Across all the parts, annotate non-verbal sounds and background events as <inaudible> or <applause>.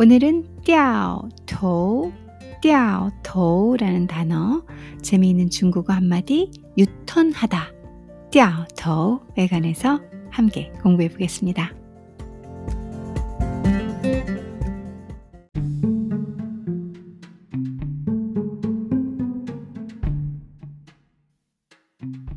오늘은 掉头, 掉头라는 단어, 재미있는 중국어 한마디, 유턴하다, 掉头에 관해서 함께 공부해 보겠습니다.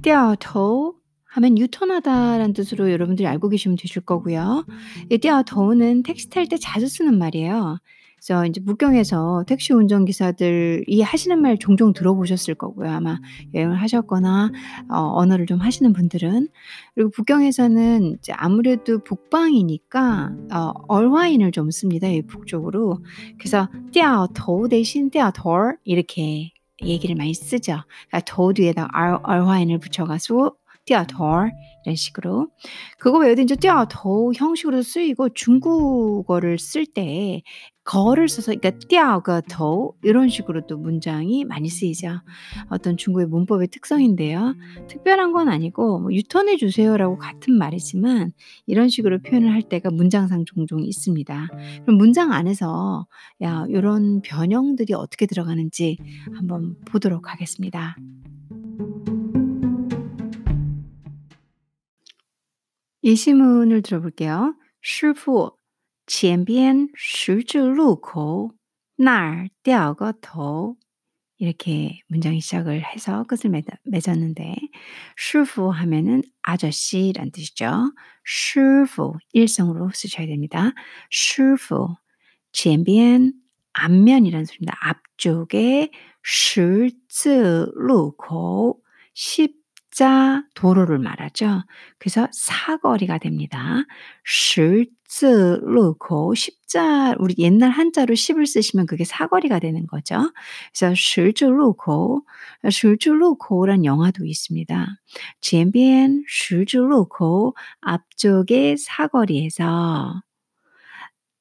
띄어토 하면 유턴하다라는 뜻으로 여러분들이 알고 계시면 되실 거고요. 이 띄어토는 택시 탈 때 자주 쓰는 말이에요. 그래서 이제 북경에서 택시 운전기사들이 하시는 말 종종 들어보셨을 거고요. 아마 여행을 하셨거나 어, 언어를 좀 하시는 분들은 그리고 북경에서는 이제 아무래도 북방이니까 어, 얼화인을 좀 씁니다. 이 북쪽으로 그래서 띄어토 대신 띄어토 이렇게 얘기를 많이 쓰죠. 그러니까 도 뒤에다 얼, 얼화인을 붙여가지고 뛰어더 이런 식으로 그거 외에도 이제 띠아더 형식으로 쓰이고 중국어를 쓸 때 거를 써서 그러니까 뛰어더 이런 식으로 또 문장이 많이 쓰이죠. 어떤 중국의 문법의 특성인데요. 특별한 건 아니고 뭐 유턴해 주세요라고 같은 말이지만 이런 식으로 표현을 할 때가 문장상 종종 있습니다. 그럼 문장 안에서 야 이런 변형들이 어떻게 들어가는지 한번 보도록 하겠습니다. 예시문을 들어볼게요. 师傅前边十字路口那儿掉个头 이렇게 문장이 시작을 해서 끝을 맺었는데 师傅 하면은 아저씨란 뜻이죠. 师傅 일성으로 쓰셔야 됩니다. 师傅前边 앞면이라는 소리입니다. 앞쪽에 十字路口 10 가짜 도로를 말하죠. 그래서 사거리가 됩니다. 실즈로코 십자 우리 옛날 한자로 십을 쓰시면 그게 사거리가 되는 거죠. 그래서 실즈로코 실즈로코란 영화도 있습니다. 젠비엔 실즈로코 앞쪽의 사거리에서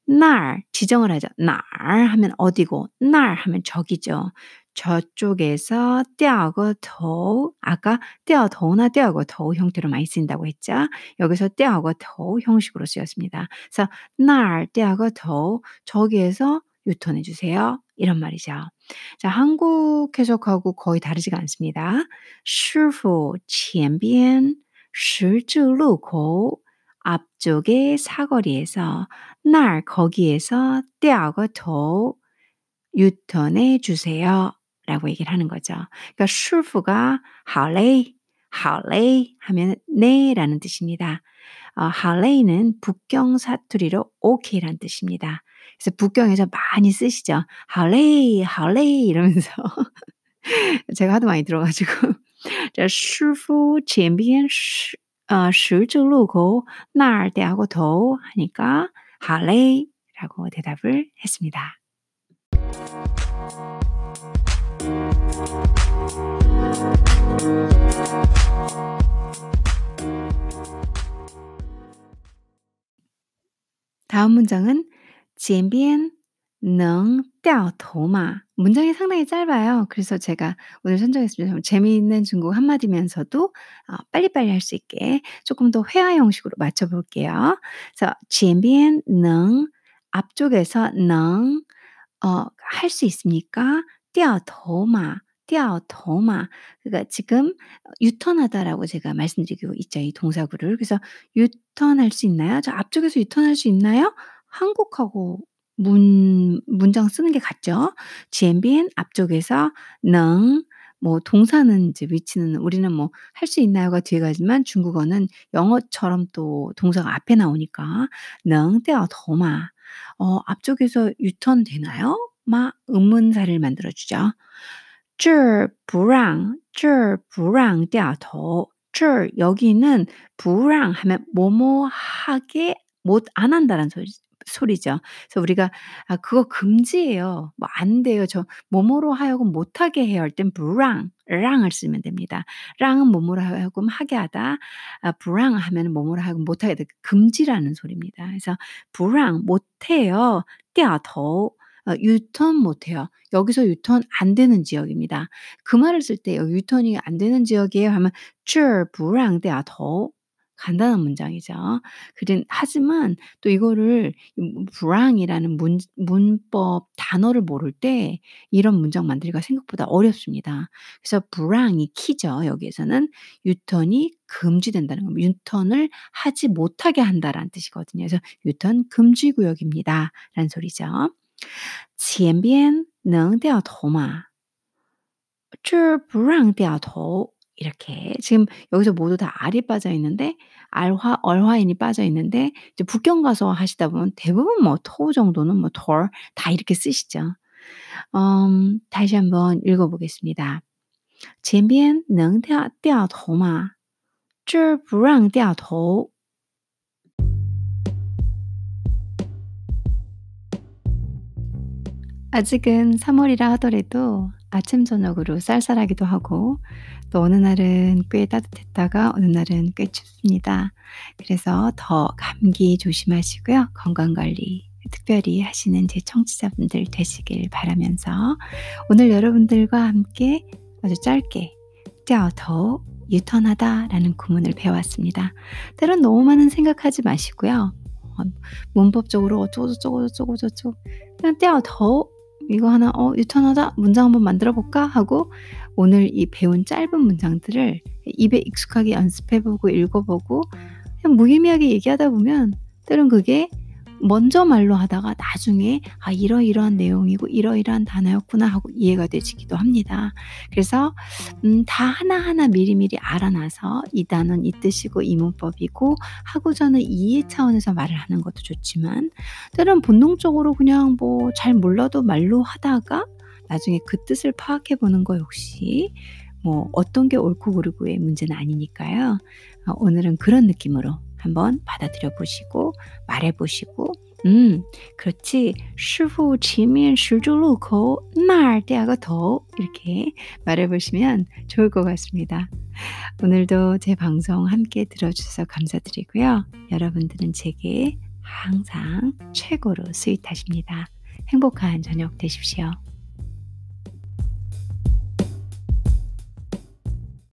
날 지정을 하죠. 날 하면 어디고 날 하면 저기죠. 저쪽에서 떼하고头 아까 떼하고头나 떼하고头 형태로 많이 쓰인다고 했죠. 여기서 떼하고头 형식으로 쓰였습니다. 그래서 날 떼하고头 저기에서 유턴해 주세요. 이런 말이죠. 자, 한국 해석하고 거의 다르지가 않습니다. 师傅前边十字路口 앞쪽의 사거리에서 날 거기에서 떼하고头 유턴해 주세요. 라고 얘기를 하는 거죠. 그러니까 슈프가 하레이, 하레이 하면 네라는 뜻입니다. 어, 하레이는 북경 사투리로 오케이라는 뜻입니다. 그래서 북경에서 많이 쓰시죠. 하레이, 하레이 이러면서 <laughs> 제가 하도 많이 들어가지고 <laughs> 자, 师傅前边十 어, 실주로고 날 대하고 더 하니까 할레이라고 대답을 했습니다. 다음 문장은 前边能掉头吗? 문장이 상당히 짧아요. 그래서 제가 오늘 선정했습니다. 재미있는 중국 한마디면서도 어, 빨리빨리 할 수 있게 조금 더 회화 형식으로 맞춰볼게요. 그래서 前边能 앞쪽에서 能 어, 할 수 있습니까? 掉头嘛 掉头嘛 그러니까 지금 유턴하다라고 제가 말씀드리고 있죠. 이 동사구를. 그래서 유턴할 수 있나요? 저 앞쪽에서 유턴할 수 있나요? 한국하고 문 문장 쓰는 게 같죠. 前边 앞쪽에서 能 뭐 동사는 이제 위치는 우리는 뭐 할 수 있나요가 뒤에 가지만 중국어는 영어처럼 또 동사가 앞에 나오니까 能掉头嘛 어 앞쪽에서 유턴 되나요? 마 의문사를 만들어 주죠. 这不让这不让掉头这 여기는 不让 하면 뭐뭐 하게 못 안 한다는 소리 소리죠. 그래서 우리가 아 그거 금지예요. 뭐 안 돼요. 저 뭐뭐로 하여금 못 하게 해요 할 땐 不让 랑을 쓰면 됩니다. 랑은 뭐뭐로 하여금 하게 하다. 아 불랑 하면은 뭐뭐로 하여금 못 하게 돼. 금지라는 소리입니다. 그래서 不让못 해요. 掉头 어, 유턴 못해요. 여기서 유턴 안 되는 지역입니다. 그 말을 쓸 때 유턴이 안 되는 지역이에요 하면 这不让掉头 간단한 문장이죠. 그린 하지만 또 이거를 불황이라는 문 문법 단어를 모를 때 이런 문장 만들기가 생각보다 어렵습니다. 그래서 불황이 키죠. 여기에서는 유턴이 금지된다는 겁니다. 유턴을 하지 못하게 한다라는 뜻이거든요. 그래서 유턴 금지 구역입니다라는 소리죠. 前边能掉头吗?这不让掉头 이렇게 지금 여기서 모두 다 알이 빠져 있는데 알화 얼화인이 빠져 있는데 이제 북경 가서 하시다 보면 대부분 뭐 토 정도는 뭐 tor 다 이렇게 쓰시죠. 음 다시 한번 읽어 보겠습니다. 前边能掉掉头吗?这不让掉头 아직은 3월이라 하더라도 아침 저녁으로 쌀쌀하기도 하고 또 어느 날은 꽤 따뜻했다가 어느 날은 꽤 춥습니다. 그래서 더 감기 조심하시고요. 건강관리 특별히 하시는 제 청취자분들 되시길 바라면서 오늘 여러분들과 함께 아주 짧게 더 유턴하다라는 구문을 배웠습니다. 때론 너무 많은 생각하지 마시고요. 어, 문법적으로 어쩌고저쩌고 저쩌고 저쩌고 그냥 떼어 더 이거 하나 어 유턴하자. 문장 한번 만들어 볼까? 하고 오늘 이 배운 짧은 문장들을 입에 익숙하게 연습해보고 읽어보고 그냥 무의미하게 얘기하다 보면 때론 그게 먼저 말로 하다가 나중에 아 이러이러한 내용이고 이러이러한 단어였구나 하고 이해가 되시기도 합니다. 그래서 음, 다 하나하나 미리미리 알아놔서 이 단어는 이 뜻이고 이 문법이고 하고 저는 이해 차원에서 말을 하는 것도 좋지만 때론 본능적으로 그냥 뭐 잘 몰라도 말로 하다가 나중에 그 뜻을 파악해 보는 거 역시 뭐 어떤 게 옳고 그르고의 문제는 아니니까요. 어, 오늘은 그런 느낌으로 한번 받아들여 보시고 말해 보시고 음, 그렇지. 师傅前面十字路口那儿掉个头 이렇게 말해 보시면 좋을 것 같습니다. 오늘도 제 방송 함께 들어주셔서 감사드리고요. 여러분들은 제게 항상 최고로 스윗하십니다. 행복한 저녁 되십시오.